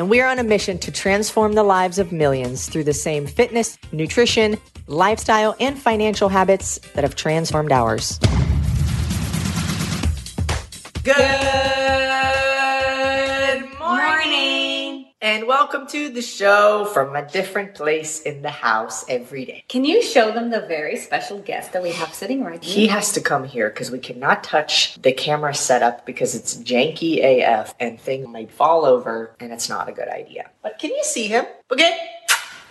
And we are on a mission to transform the lives of millions through the same fitness, nutrition, lifestyle, and financial habits that have transformed ours. Good And welcome to the show from a different place in the house every day. Can you show them the very special guest that we have sitting right here? He has to come here because we cannot touch the camera setup because it's janky AF and things might fall over and it's not a good idea. But can you see him? Okay.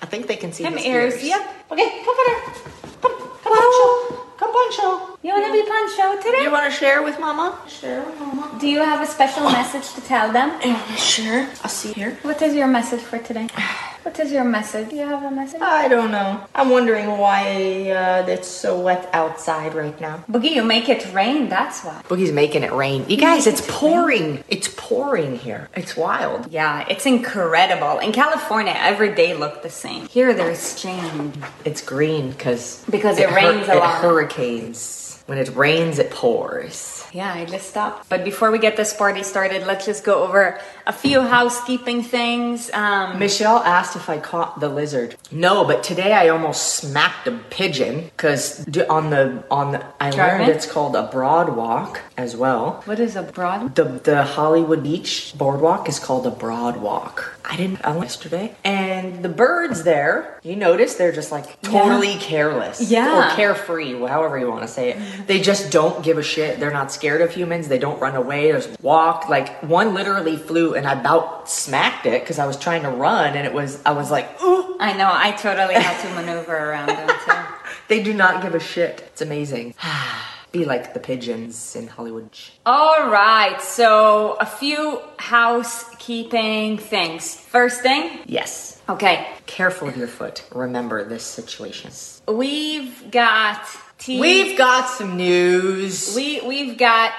I think they can see Him his ears, yep. Okay, come on. Come, come Pancho. Come Pancho. You want to be Pancho today? You want to share with Mama? Share with Mama. Do you have a special message to tell them? Yeah, sure. I'll see you here. What is your message for today? What is your message? Do you have a message? I don't know. I'm wondering why uh, it's so wet outside right now. Boogie, you make it rain, that's why. Boogie's making it rain. You guys, it's pouring. It's pouring here. It's wild. Yeah, it's incredible. In California, every day looked the same. Here, there's change. It's green because Because it rains a lot. it hurricanes. When it rains, it pours. Yeah, I just stopped. But before we get this party started, let's just go over a few housekeeping things. Um, Michelle asked if I caught the lizard. No, but today I almost smacked a pigeon because on the on the I Driving? learned it's called a broad walk as well. what is a broad? The the Hollywood Beach boardwalk is called a broad walk. I didn't I went yesterday. And the birds there, you notice they're just like totally careless. Yeah. Or carefree, however you want to say it. They just don't give a shit. They're not scared of humans. They don't run away. They just walk. Like one literally flew and I about smacked it because I was trying to run and it was I was like, ooh. I know, I totally had to maneuver around them too. They do not give a shit. It's amazing. Be like the pigeons in Hollywood. All right, so a few housekeeping things. First thing, Yes. Okay, Careful of your foot. Remember this situation. we've got T. We've got some news. we we've got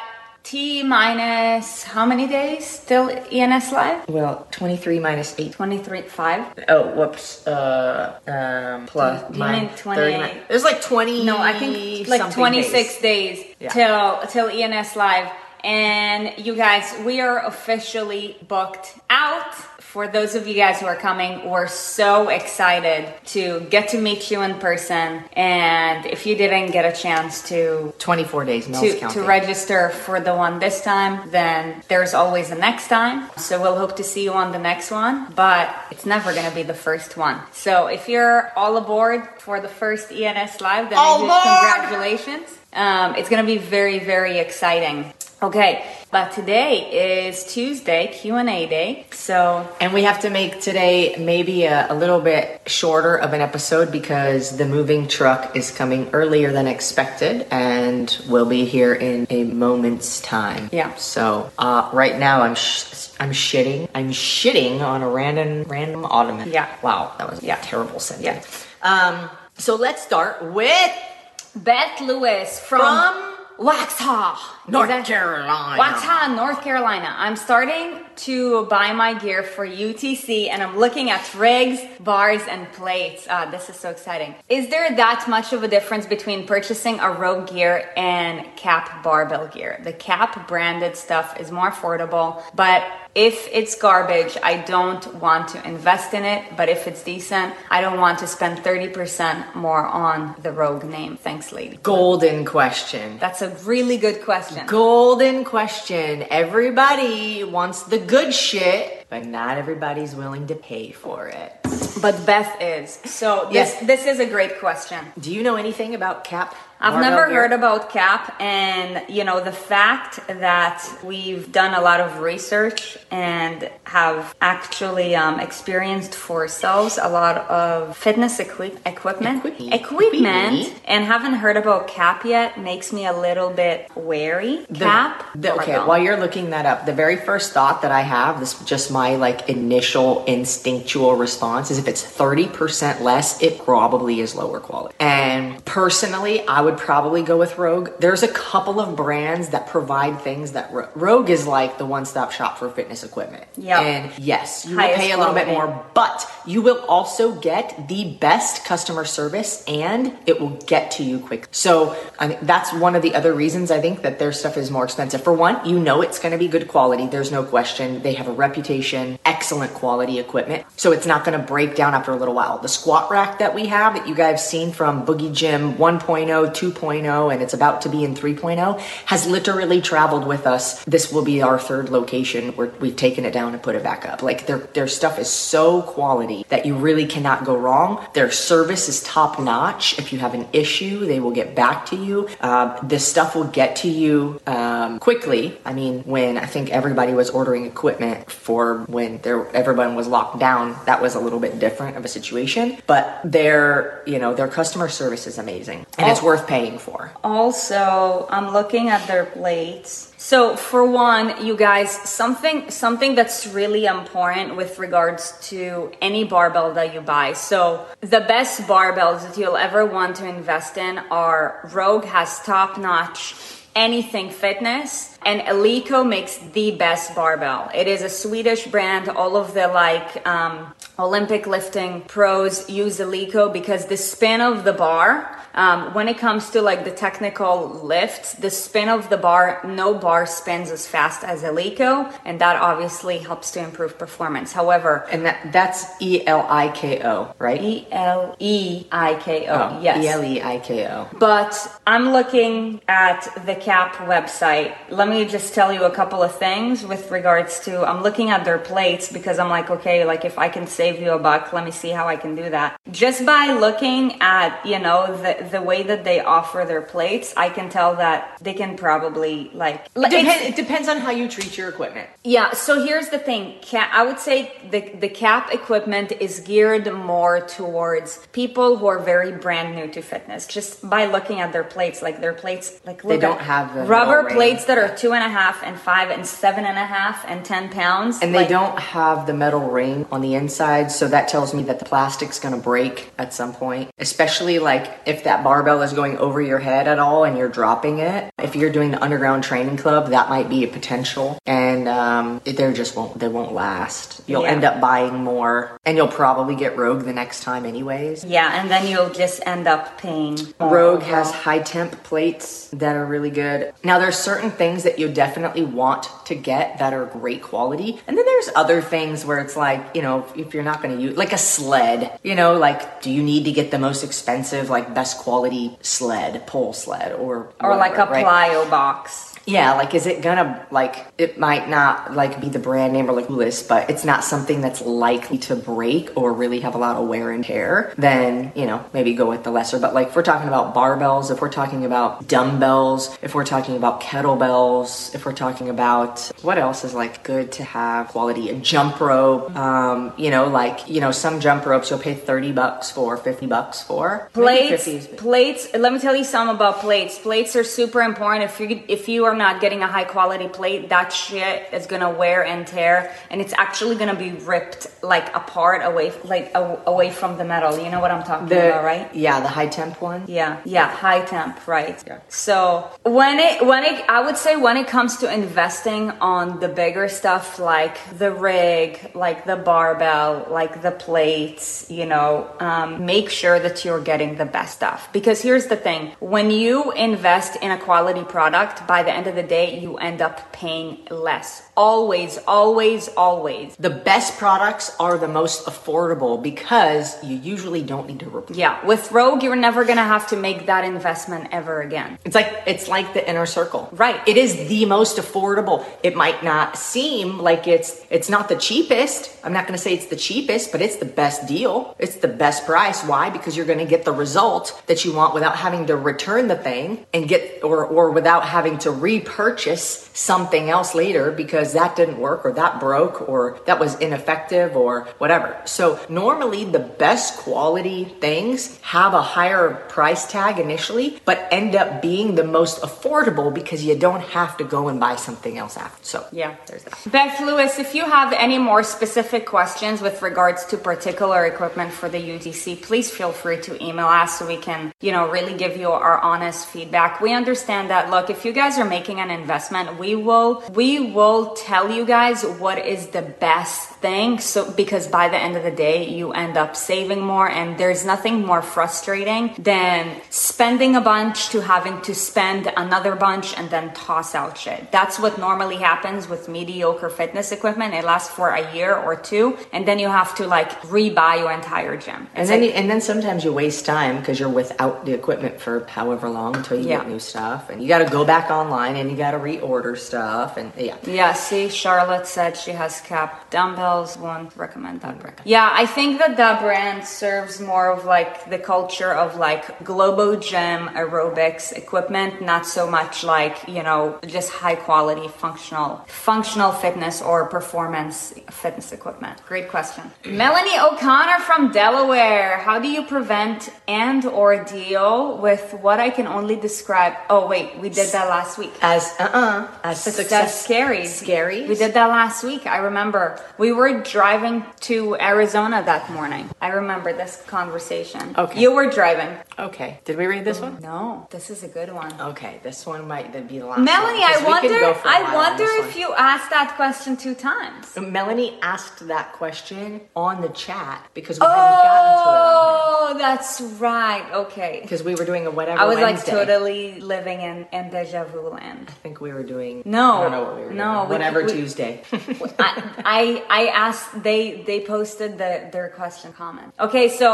T minus how many days till ENS live? well, 23 minus 8. Twenty three five. Oh, whoops. Uh, um, plus Do you mine, mean 20 39. There's like 20. No, I think like 26 days. days, Yeah. till till ENS live. And you guys, we are officially booked out. For those of you guys who are coming, we're so excited to get to meet you in person. And if you didn't get a chance to 24 days, to, to register for the one this time, then there's always a next time. So we'll hope to see you on the next one, but it's never going to be the first one. So if you're all aboard for the first ENS Live, then All huge aboard! congratulations. Um, it's going to be very, very exciting. Okay, but today is Tuesday, Q&A day. So And we have to make today maybe a, a little bit shorter of an episode because the moving truck is coming earlier than expected and will be here in a moment's time. Yeah. So uh, right now I'm sh- I'm shitting. I'm shitting on a random random ottoman. Yeah. Wow, that was Yeah. a terrible sentence. Um. So let's start with Beth Lewis from, from Waxhaw, North Carolina. Waxhaw, North Carolina. I'm starting to buy my gear for UTC and I'm looking at rigs, bars, and plates. Ah, this is so exciting. Is there that much of a difference between purchasing a Rogue gear and Cap barbell gear? The Cap branded stuff is more affordable, but if it's garbage, I don't want to invest in it. But if it's decent, I don't want to spend 30% more on the Rogue name. Thanks, lady. Golden question. That's a really good question. Golden question. Everybody wants the good shit, but not everybody's willing to pay for it. But Beth is. So this Yes. this is a great question. Do you know anything about cap? I've never heard about CAP and you know the fact that we've done a lot of research and have actually um, experienced for ourselves a lot of fitness equi- equipment Equipment. equipment and haven't heard about CAP yet makes me a little bit wary. The- CAP. the- okay, while you're looking that up, the very first thought that I have, this just my like initial instinctual response, is if it's 30% less, it probably is lower quality. And personally, I would would probably go with Rogue. There's a couple of brands that provide things that Ro- Rogue is like the one-stop shop for fitness equipment. Yeah. And yes, you Highest will pay a little bit more, but you will also get the best customer service and it will get to you quick. So I mean, that's one of the other reasons I think that their stuff is more expensive. For one, you know it's going to be good quality. There's no question. They have a reputation, excellent quality equipment. So it's not going to break down after a little while. The squat rack that we have that you guys have seen from Boogie Gym 1.0, 2.0, and it's about to be in 3.0 has literally traveled with us. This will be our third location where we've taken it down and put it back up. Like their their stuff is so quality that you really cannot go wrong. Their service is top notch. If you have an issue, they will get back to you. Uh, this stuff will get to you um, quickly. I mean, when I think everybody was ordering equipment for when there everyone was locked down, that was a little bit different of a situation. But their you know their customer service is amazing and it's Oh. worth paying for. Also, I'm looking at their plates. So for one, you guys, something something that's really important with regards to any barbell that you buy. So the best barbells that you'll ever want to invest in are Rogue has top-notch anything fitness and Eleiko makes the best barbell. It is a Swedish brand. All of the like um, Olympic lifting pros use Eleiko because the spin of the bar, um, when it comes to like the technical lifts, the spin of the bar, no bar spins as fast as Eleiko, and that obviously helps to improve performance. However, And that that's E L I K O, right? E L E I K O, Oh, yes. E L E I K O. But I'm looking at the CAP website. Let me just tell you a couple of things with regards to I'm looking at their plates because I'm like, okay, like if I can save you a buck, let me see how I can do that. Just by looking at, you know, the the way that they offer their plates, I can tell that they can probably like It, it's- depend, it depends on how you treat your equipment. yeah, so here's the thing. I would say the, the cap equipment is geared more towards people who are very brand new to fitness. Just by looking at their plates, like their plates, like they don't have the rubber plates that are two and a half and five and seven and a half and ten pounds. And they Like, don't have the metal ring on the inside, so that tells me that the plastic's gonna break at some point. Especially like if that barbell is going over your head at all and you're dropping it. If you're doing the underground training club, that might be a potential. And um, they just won't they won't last. You'll Yeah. end up buying more, and you'll probably get Rogue the next time anyways. Yeah, and then you'll just end up paying. Rogue has high temp plates that are really good. Now there's certain things that you definitely want to get that are great quality. And then there's other things where it's like, you know, if you're not going to use like a sled, you know, like do you need to get the most expensive like best quality sled, pole sled or or like a right? plyo box. Yeah, like is it gonna like it might not like be the brand name or like List, but it's not something that's likely to break or really have a lot of wear and tear, then you know, maybe go with the lesser. But like if we're talking about barbells, if we're talking about dumbbells, if we're talking about kettlebells, if we're talking about what else is like good to have quality, a jump rope, um, you know, like you know, some jump ropes you'll pay 30 bucks for, 50 bucks for. Plates 50 plates let me tell you something about plates plates are super important if you if you are not getting a high quality plate that shit is gonna wear and tear and it's actually gonna be ripped like apart away like away from the metal you know what i'm talking the, about right Yeah, the high temp one. yeah, yeah, high temp, right? Yeah. So when it when it I would say when it comes to investing on the bigger stuff like the rig, like the barbell, like the plates, you know, um, make sure that you're getting the best stuff. Because here's the thing: when you invest in a quality product, by the end of the day, you end up paying less. Always, always, always. The best products are the most affordable because you usually don't need to replace. Yeah, with Rogue, you're never gonna have to make that investment ever again. It's like it's like the inner circle. Right. It is the most affordable. It might not seem like it's it's not the cheapest. I'm not going to say it's the cheapest, but it's the best deal. It's the best price. Why? Because you're going to get the result that you want without having to return the thing and get or or without having to repurchase something else later because that didn't work or that broke or that was ineffective or whatever. So normally the best quality things have a higher price tag initially, but end up being the most affordable because you don't have to go and buy something else after. So yeah, there's that. Beth Lewis, if you have any more specific questions with regards to particular equipment for the UTC, please feel free to email us so we can, you know, really give you our honest feedback. We understand that look, if you guys are making an investment, we will we will tell you guys what is the best thing so because by the end of the day you end up saving more and there's nothing more frustrating than spending a bunch to having to spend another bunch and then toss out shit. That's what normally happens with mediocre fitness equipment. It lasts for a year or two and then you have to like rebuy your entire gym. It's and then like, you, and then sometimes you waste time because you're without the equipment for however long until you yeah. get new stuff and you got to go back online and you got to reorder stuff and yeah. Yeah, see Charlotte said she has cap dumbbells won't recommend that brand. Yeah, I think that that brand serves more of like the culture of like Globo Gym aerobics equipment, not so much like, you know, just high quality functional functional fitness or performance fitness equipment. Great question. Melanie O'Connor from Delaware. How do you prevent and or deal with what I can only describe Oh wait, we did that last week. As uh-uh, as success, scary. Scary. We did that last week. I remember. We were driving to Arizona that morning. I remember this conversation. Okay. You were driving. Okay. Did we read this one? No. This is a good one. Okay. This one might be the last Melanie, one, I wonder I wonder if you asked that question two times. Melanie asked that question on the chat because we oh, hadn't gotten to it. Oh, that's right. Okay. Because we were doing a whatever I was Wednesday. like totally living in, in deja vu land. I think we were doing No. I don't know what we were no, doing. Whatever we, Tuesday. I, I I asked they they posted the their question comment. Okay, so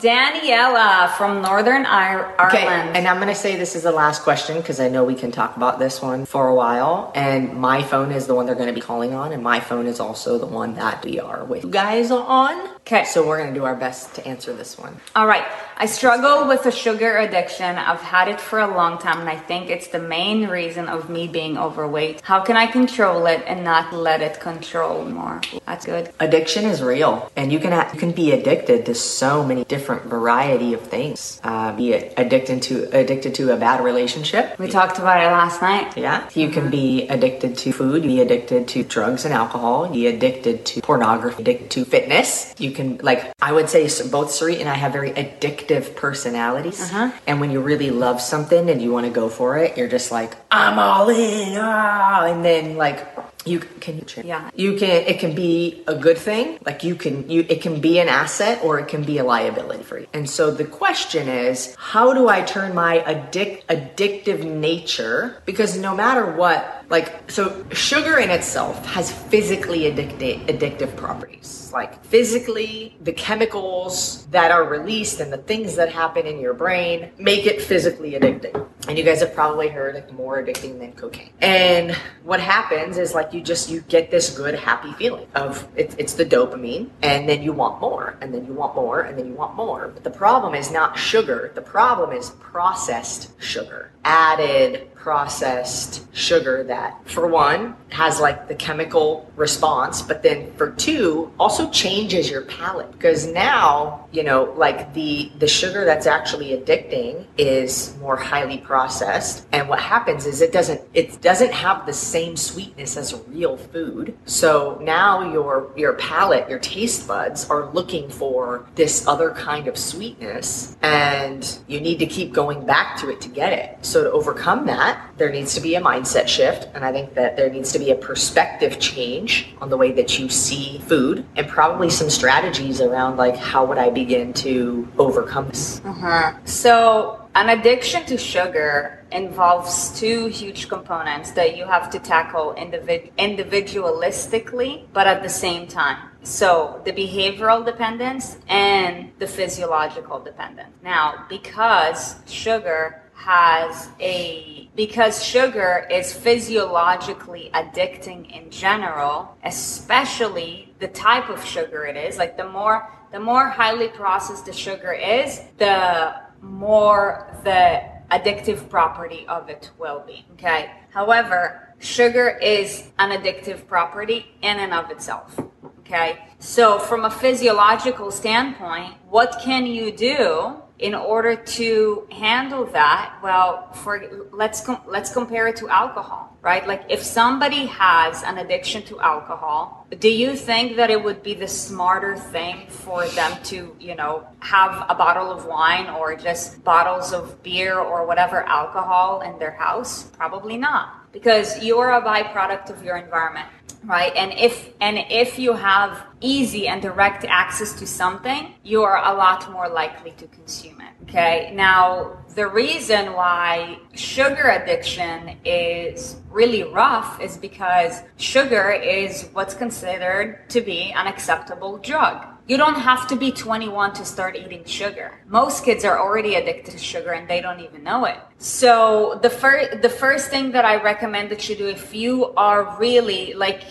Daniela from Northern Ireland. Okay, and I'm gonna say this is the last question because I know we can talk about this one for a while. And my phone is the one they're gonna be calling on, and my phone is also the one that we are with you guys on. Okay. So we're gonna do our best to answer this one. All right. I struggle with a sugar addiction. I've had it for a long time, and I think it's the main reason of me being overweight. How can I control it and not let it control more? That's good addiction is real and you can you can be addicted to so many different variety of things uh, be addicted to addicted to a bad relationship we talked about it last night yeah you can be addicted to food be addicted to drugs and alcohol be addicted to pornography addicted to fitness you can like i would say both Sarit and i have very addictive personalities uh-huh. and when you really love something and you want to go for it you're just like i'm all in ah! and then like you can you yeah you can it can be a good thing like you can you it can be an asset or it can be a liability for you and so the question is how do i turn my addict addictive nature because no matter what like so sugar in itself has physically addictive addictive properties. Like physically the chemicals that are released and the things that happen in your brain make it physically addicting. And you guys have probably heard like more addicting than cocaine. And what happens is like you just you get this good happy feeling of it, it's the dopamine and then you want more and then you want more and then you want more. But the problem is not sugar. The problem is processed sugar. Added processed sugar that for one has like the chemical response but then for two also changes your palate. Because now you know like the the sugar that's actually addicting is more highly processed and what happens is it doesn't it doesn't have the same sweetness as real food. So now your your palate your taste buds are looking for this other kind of sweetness and you need to keep going back to it to get it. So to overcome that, there needs to be a mindset shift. And I think that there needs to be a perspective change on the way that you see food and probably some strategies around like how would I begin to overcome this. Uh-huh. So an addiction to sugar involves two huge components that you have to tackle individ- individualistically, but at the same time. So, the behavioral dependence and the physiological dependence. Now, because sugar has a because sugar is physiologically addicting in general especially the type of sugar it is like the more the more highly processed the sugar is the more the addictive property of it will be. Okay. However, sugar is an addictive property in and of itself. Okay. So from a physiological standpoint, what can you do in order to handle that? Well, for let's com- let's compare it to alcohol, right? Like if somebody has an addiction to alcohol, do you think that it would be the smarter thing for them to, you know, have a bottle of wine or just bottles of beer or whatever alcohol in their house? Probably not, because you're a byproduct of your environment right and if and if you have easy and direct access to something you are a lot more likely to consume it okay now the reason why sugar addiction is really rough is because sugar is what's considered to be an acceptable drug you don't have to be 21 to start eating sugar. Most kids are already addicted to sugar and they don't even know it. So the first the first thing that I recommend that you do if you are really like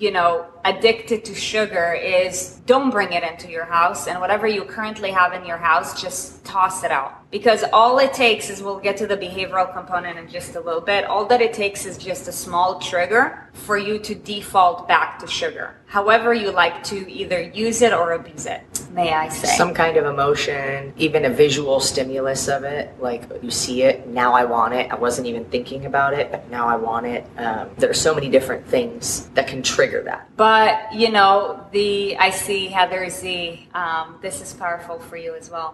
you know addicted to sugar is don't bring it into your house and whatever you currently have in your house just toss it out. Because all it takes is we'll get to the behavioral component in just a little bit all that it takes is just a small trigger for you to default back to sugar however you like to either use it or abuse it may i say. Some kind of emotion even a visual stimulus of it like you see it now i want it. I wasn't even thinking about it but now i want it. Um, there are so many different things that can trigger that. But you know the i see heather z um, this is powerful for you as well.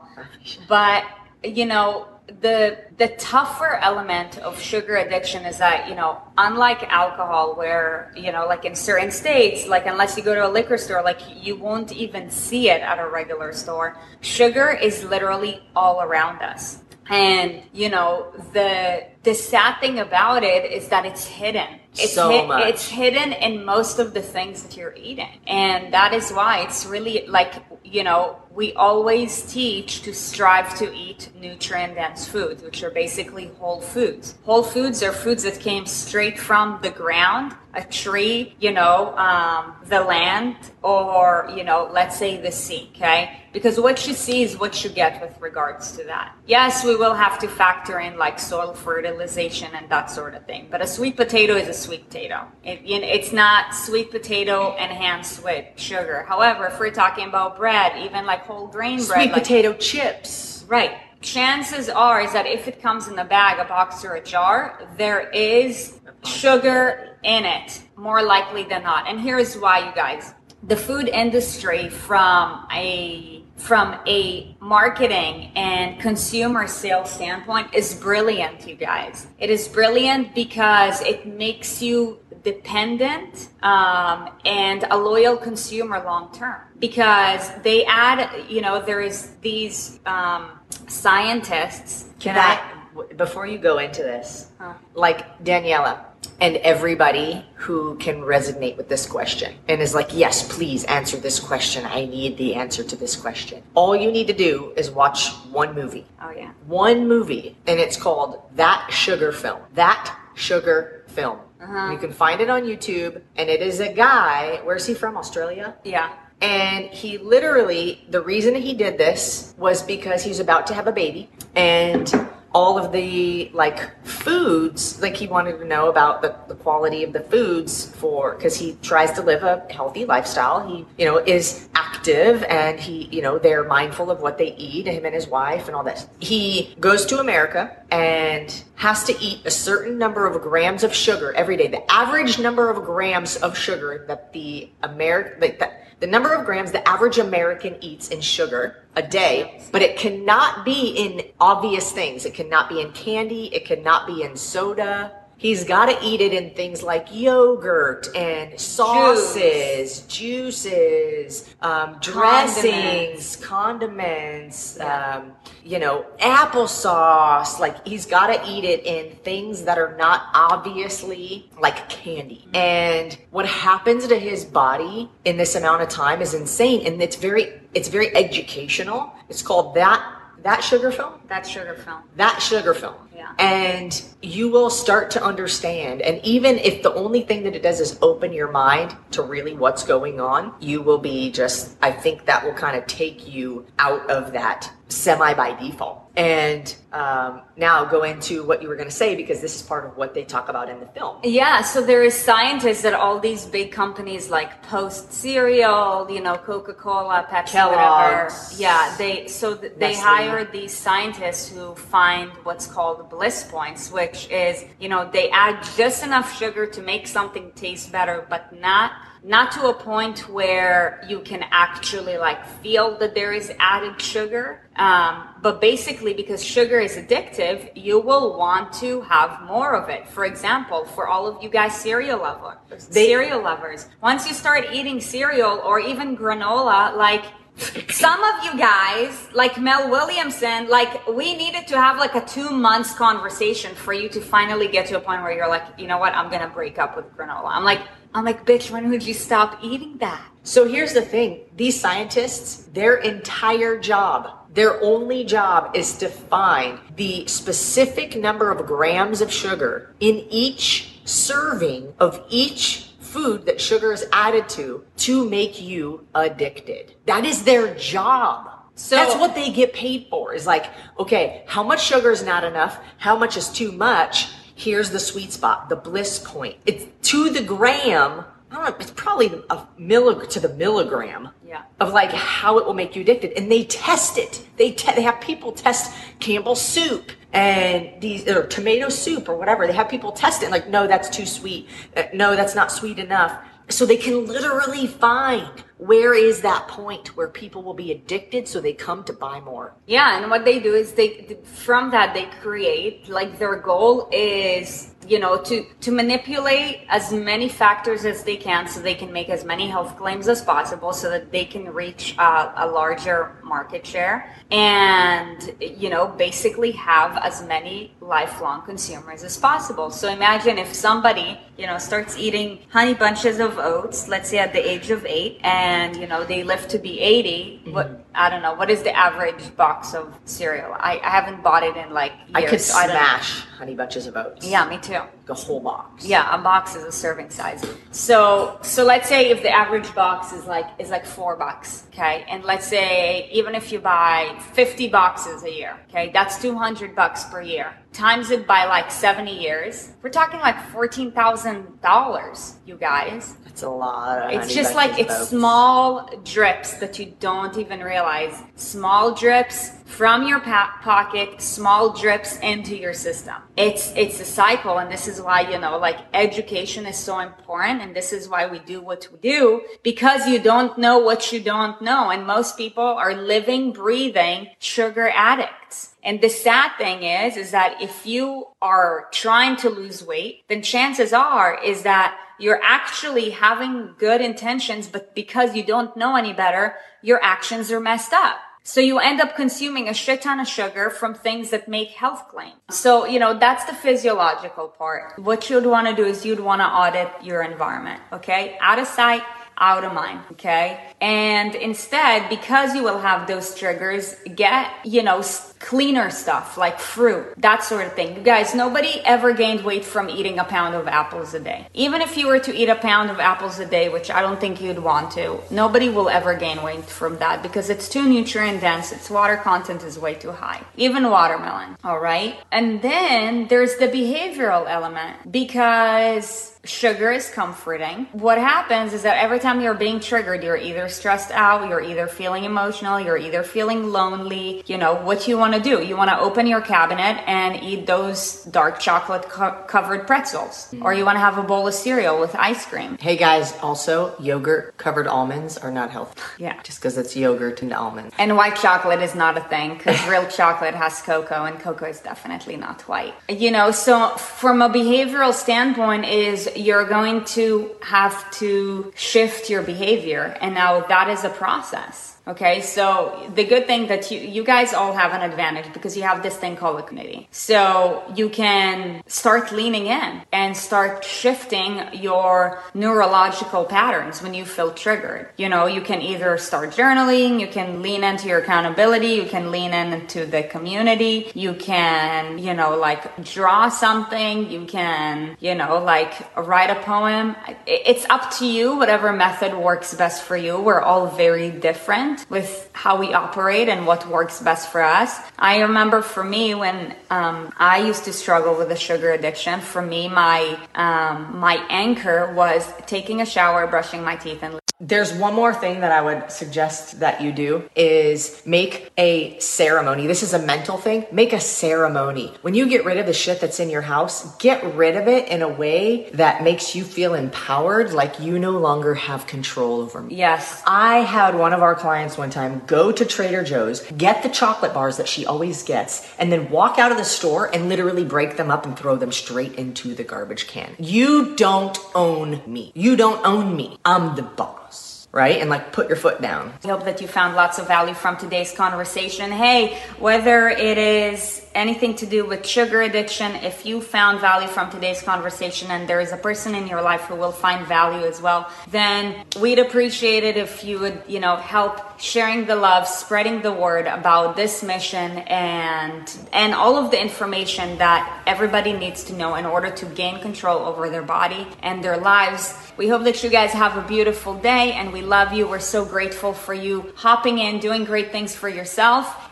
But you know the the tougher element of sugar addiction is that you know unlike alcohol where you know like in certain states like unless you go to a liquor store like you won't even see it at a regular store sugar is literally all around us and you know the the sad thing about it is that it's hidden. It's So hid- much. it's hidden in most of the things that you're eating. And that is why it's really like you know we always teach to strive to eat nutrient dense foods which are basically whole foods. Whole foods are foods that came straight from the ground a tree you know um, the land or you know let's say the sea okay? Because what you see is what you get with regards to that. Yes we will have to factor in like soil fertilization and that sort of thing but a sweet potato is a sweet potato it, you know, it's not sweet potato enhanced with sugar however if we're talking about bread even like whole grain bread sweet like, potato chips Right. Chances are is that if it comes in a bag, a box, or a jar, there is sugar in it, more likely than not. And here's why, you guys. The food industry from a from a marketing and consumer sales standpoint is brilliant, you guys. It is brilliant because it makes you dependent um, and a loyal consumer long term because they add you know there is these um, scientists Can that I, before you go into this, Huh. like Daniela and everybody who can resonate with this question and is like, yes, please answer this question. I need the answer to this question. All you need to do is watch one movie. oh yeah One movie, and it's called That Sugar Film. That Sugar Film. Uh-huh. You can find it on YouTube, and it is a guy. Where's he from? Australia? yeah And he literally, the reason he did this was because he's about to have a baby and all of the like foods, like he wanted to know about the, the quality of the foods for, because he tries to live a healthy lifestyle. He, you know, is active and he, you know, they're mindful of what they eat, him and his wife and all this. He goes to America and has to eat a certain number of grams of sugar every day. The average number of grams of sugar that the American, like that, the number of grams the average American eats in sugar a day, but it cannot be in obvious things. It cannot be in candy. It cannot be in soda. He's got to eat it in things like yogurt and sauces, juices, um, dressings, condiments, um, you know, applesauce. Like he's got to eat it in things that are not obviously like candy. And what happens to his body in this amount of time is insane. And it's very, it's very educational. It's called that that sugar film that sugar film that sugar film. Yeah. And you will start to understand. And even if the only thing that it does is open your mind to really what's going on, you will be just, I think that will kind of take you out of that semi by default. And um, now go into what you were going to say because this is part of what they talk about in the film. Yeah, so there is scientists at all these big companies like Post Cereal, you know, Coca Cola, Pepsi, Kellogg's, whatever. Yeah, they so th- they hire these scientists who find what's called bliss points, which is you know they add just enough sugar to make something taste better, but not not to a point where you can actually like feel that there is added sugar um, but basically because sugar is addictive you will want to have more of it. For example for all of you guys cereal lovers cereal lovers once you start eating cereal or even granola like some of you guys, like Mel Williamson, like we needed to have like a two months conversation for you to finally get to a point where you're like, you know what, I'm gonna break up with granola. I'm like, I'm like, bitch, when would you stop eating that? So here's the thing these scientists, their entire job, their only job is to find the specific number of grams of sugar in each serving of each food that sugar is added to to make you addicted. That is their job. So- that's what they get paid for. Is like, okay, how much sugar is not enough? How much is too much? Here's the sweet spot, the bliss point. It's to the gram. I don't know, it's probably a millig to the milligram Yeah. of like how it will make you addicted, and they test it. They te- they have people test Campbell's soup and these or tomato soup or whatever. They have people test it, like no, that's too sweet. Uh, no, that's not sweet enough. So they can literally find where is that point where people will be addicted, so they come to buy more. Yeah, and what they do is they from that they create like their goal is you know to to manipulate as many factors as they can so they can make as many health claims as possible so that they can reach uh, a larger market share and you know basically have as many lifelong consumers as possible. So imagine if somebody you know starts eating honey bunches of oats let's say at the age of 8 and you know they live to be 80 mm-hmm. what i don't know what is the average box of cereal i, I haven't bought it in like years I could so don't know. smash honey bunches of oats. yeah me too the whole box. yeah, a box is a serving size. So so let's say if the average box is like is like four bucks, okay, and let's say even if you buy fifty boxes a year, okay, that's two hundred bucks per year. Times it by like seventy years, we're talking like fourteen thousand dollars, you guys. It's a lot. Of It's just like it's oats. small drips that you don't even realize. Small drips from your pocket, small drips into your system. It's it's a cycle, and this is why you know like education is so important, and this is why we do what we do because you don't know what you don't know, and most people are living, breathing sugar addicts. And the sad thing is, is that if you are trying to lose weight, then chances are is that you're actually having good intentions, but because you don't know any better, your actions are messed up. So you end up consuming a shit ton of sugar from things that make health claims. So, you know, that's the physiological part. What you'd want to do is you'd want to audit your environment. Okay. Out of sight, out of mind. Okay. And instead, because you will have those triggers, get, you know, cleaner stuff like fruit, that sort of thing. You guys, nobody ever gained weight from eating a pound of apples a day. Even if you were to eat a pound of apples a day, which I don't think you'd want to, nobody will ever gain weight from that because it's too nutrient dense. Its water content is way too high. Even watermelon. All right. And then there's the behavioral element because sugar is comforting. What happens is that every time you're being triggered, you're either stressed out, you're either feeling emotional, you're either feeling lonely. You know, what you want to do? You want to open your cabinet and eat those dark chocolate co- covered pretzels, mm-hmm. or you want to have a bowl of cereal with ice cream. Hey guys, also yogurt covered almonds are not healthy. Yeah. Just because it's yogurt and almonds. And white chocolate is not a thing because real chocolate has cocoa and cocoa is definitely not white. You know, so from a behavioral standpoint is you're going to have to shift your behavior and now that is a process. Okay, so the good thing that you you guys all have an advantage because you have this thing called a community. So you can start leaning in and start shifting your neurological patterns when you feel triggered. You know, you can either start journaling, you can lean into your accountability, you can lean into the community, you can, you know, like draw something, you can, you know, like write a poem. It's up to you, whatever method works best for you. We're all very different. With how we operate and what works best for us. I remember for me when um, I used to struggle with a sugar addiction. For me, my um, my anchor was taking a shower, brushing my teeth, and there's one more thing that I would suggest that you do is make a ceremony. This is a mental thing. Make a ceremony. When you get rid of the shit that's in your house, get rid of it in a way that makes you feel empowered, like you no longer have control over me. Yes. I had one of our clients one time go to Trader Joe's, get the chocolate bars that she always gets, and then walk out of the store and literally break them up and throw them straight into the garbage can. You don't own me. You don't own me. I'm the boss right? And like put your foot down. I hope that you found lots of value from today's conversation. Hey, whether it is anything to do with sugar addiction, if you found value from today's conversation and there is a person in your life who will find value as well, then we'd appreciate it if you would, you know, help sharing the love, spreading the word about this mission and and all of the information that everybody needs to know in order to gain control over their body and their lives. We hope that you guys have a beautiful day and we love you. We're so grateful for you hopping in, doing great things for yourself